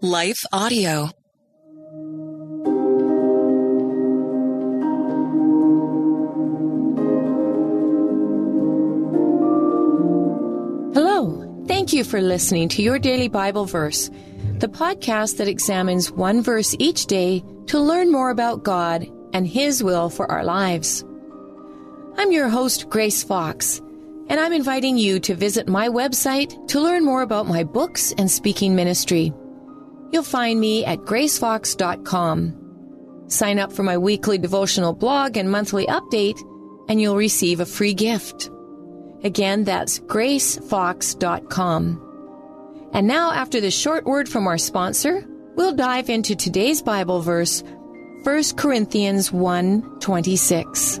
Life Audio. Hello. Thank you for listening to Your Daily Bible Verse, the podcast that examines one verse each day to learn more about God and His will for our lives. I'm your host, Grace Fox, and I'm inviting you to visit my website to learn more about my books and speaking ministry. You'll find me at gracefox.com. Sign up for my weekly devotional blog and monthly update, and you'll receive a free gift. Again, that's gracefox.com. And now, after this short word from our sponsor, we'll dive into today's Bible verse, 1 Corinthians 1 26.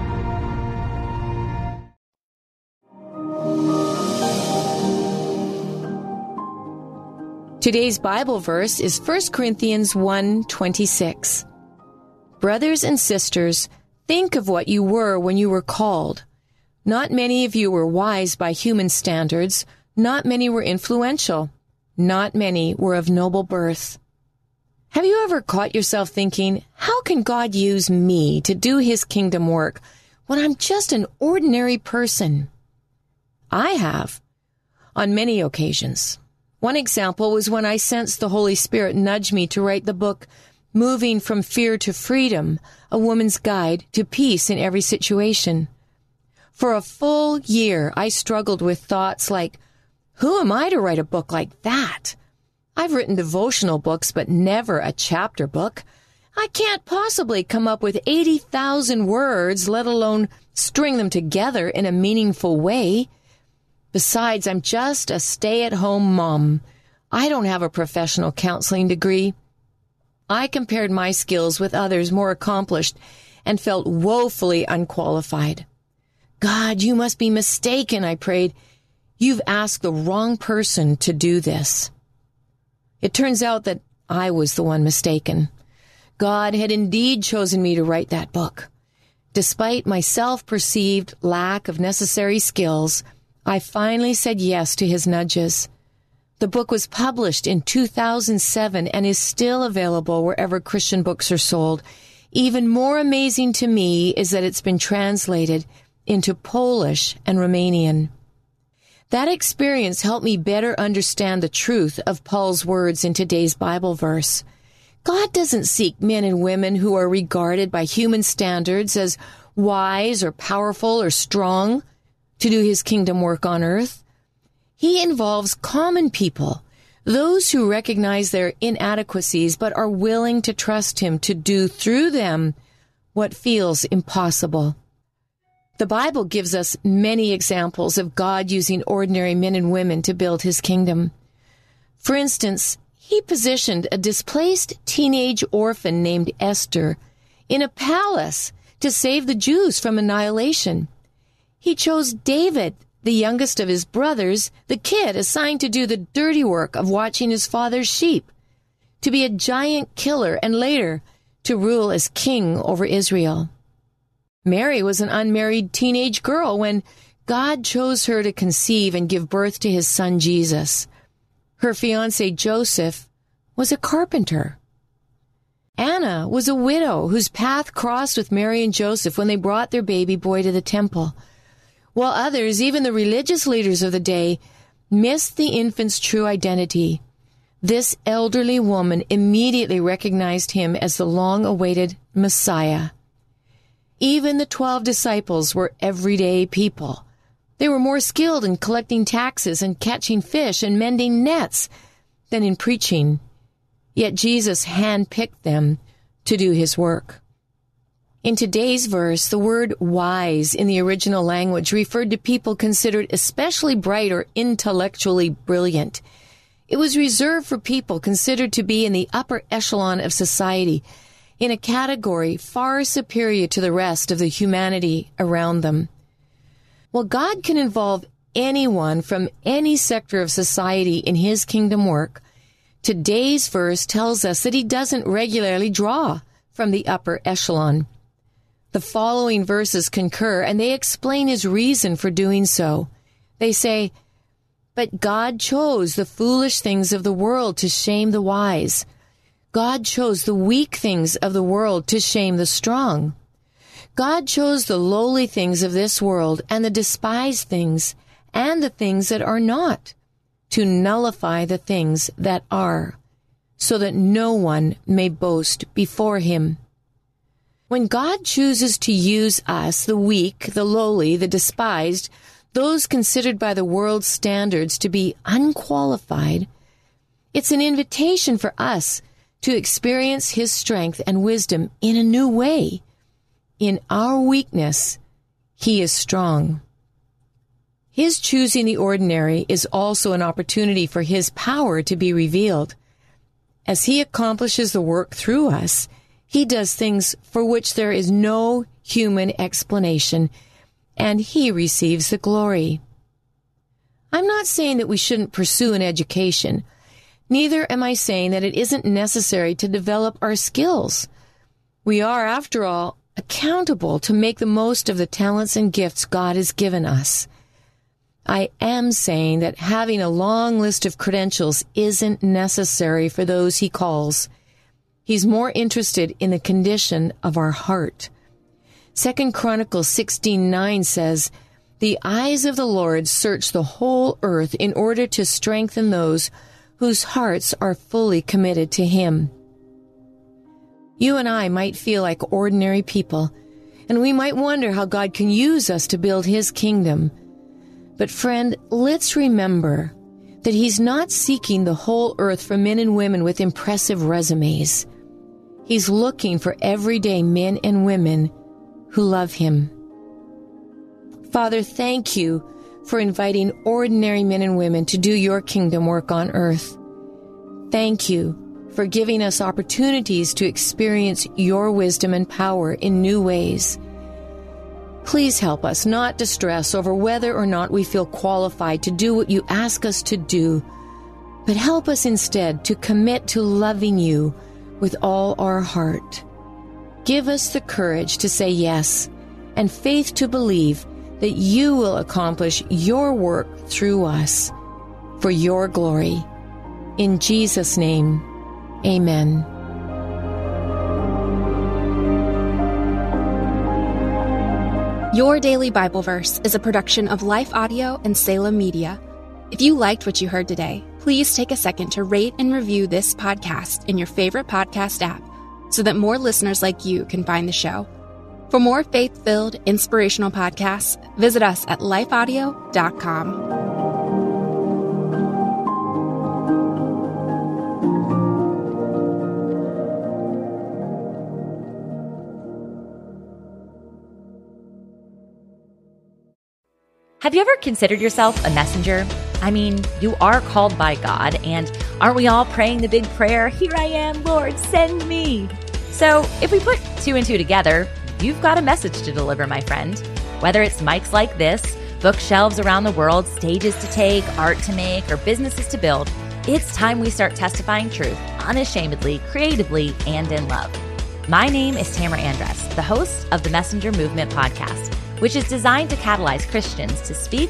Today's Bible verse is 1 Corinthians 1:26. Brothers and sisters, think of what you were when you were called. Not many of you were wise by human standards, not many were influential, not many were of noble birth. Have you ever caught yourself thinking, how can God use me to do his kingdom work when I'm just an ordinary person? I have, on many occasions. One example was when I sensed the Holy Spirit nudge me to write the book Moving from Fear to Freedom, a woman's guide to peace in every situation. For a full year, I struggled with thoughts like, who am I to write a book like that? I've written devotional books, but never a chapter book. I can't possibly come up with 80,000 words, let alone string them together in a meaningful way. Besides, I'm just a stay at home mom. I don't have a professional counseling degree. I compared my skills with others more accomplished and felt woefully unqualified. God, you must be mistaken, I prayed. You've asked the wrong person to do this. It turns out that I was the one mistaken. God had indeed chosen me to write that book. Despite my self perceived lack of necessary skills, I finally said yes to his nudges. The book was published in 2007 and is still available wherever Christian books are sold. Even more amazing to me is that it's been translated into Polish and Romanian. That experience helped me better understand the truth of Paul's words in today's Bible verse. God doesn't seek men and women who are regarded by human standards as wise or powerful or strong to do his kingdom work on earth. He involves common people, those who recognize their inadequacies but are willing to trust him to do through them what feels impossible. The Bible gives us many examples of God using ordinary men and women to build his kingdom. For instance, he positioned a displaced teenage orphan named Esther in a palace to save the Jews from annihilation. He chose David, the youngest of his brothers, the kid assigned to do the dirty work of watching his father's sheep, to be a giant killer, and later to rule as king over Israel. Mary was an unmarried teenage girl when God chose her to conceive and give birth to his son Jesus. Her fiance Joseph was a carpenter. Anna was a widow whose path crossed with Mary and Joseph when they brought their baby boy to the temple while others, even the religious leaders of the day, missed the infant's true identity. This elderly woman immediately recognized him as the long awaited Messiah. Even the twelve disciples were everyday people. They were more skilled in collecting taxes and catching fish and mending nets than in preaching. Yet Jesus handpicked them to do his work. In today's verse, the word wise in the original language referred to people considered especially bright or intellectually brilliant. It was reserved for people considered to be in the upper echelon of society, in a category far superior to the rest of the humanity around them. While God can involve anyone from any sector of society in his kingdom work, today's verse tells us that he doesn't regularly draw from the upper echelon. The following verses concur and they explain his reason for doing so. They say, But God chose the foolish things of the world to shame the wise. God chose the weak things of the world to shame the strong. God chose the lowly things of this world and the despised things and the things that are not to nullify the things that are, so that no one may boast before him. When God chooses to use us, the weak, the lowly, the despised, those considered by the world's standards to be unqualified, it's an invitation for us to experience His strength and wisdom in a new way. In our weakness, He is strong. His choosing the ordinary is also an opportunity for His power to be revealed. As He accomplishes the work through us, he does things for which there is no human explanation, and he receives the glory. I'm not saying that we shouldn't pursue an education. Neither am I saying that it isn't necessary to develop our skills. We are, after all, accountable to make the most of the talents and gifts God has given us. I am saying that having a long list of credentials isn't necessary for those he calls. He's more interested in the condition of our heart. Second Chronicles 16:9 says, "The eyes of the Lord search the whole earth in order to strengthen those whose hearts are fully committed to him." You and I might feel like ordinary people, and we might wonder how God can use us to build his kingdom. But friend, let's remember that he's not seeking the whole earth for men and women with impressive resumes. He's looking for everyday men and women who love him. Father, thank you for inviting ordinary men and women to do your kingdom work on earth. Thank you for giving us opportunities to experience your wisdom and power in new ways. Please help us not to stress over whether or not we feel qualified to do what you ask us to do, but help us instead to commit to loving you with all our heart. Give us the courage to say yes and faith to believe that you will accomplish your work through us for your glory. In Jesus' name, amen. Your Daily Bible Verse is a production of Life Audio and Salem Media. If you liked what you heard today, please take a second to rate and review this podcast in your favorite podcast app so that more listeners like you can find the show. For more faith filled, inspirational podcasts, visit us at lifeaudio.com. Have you ever considered yourself a messenger? I mean, you are called by God, and aren't we all praying the big prayer, Here I am, Lord, send me? So if we put two and two together, you've got a message to deliver, my friend. Whether it's mics like this, bookshelves around the world, stages to take, art to make, or businesses to build, it's time we start testifying truth unashamedly, creatively, and in love. My name is Tamara Andress, the host of the Messenger Movement podcast, which is designed to catalyze Christians to speak,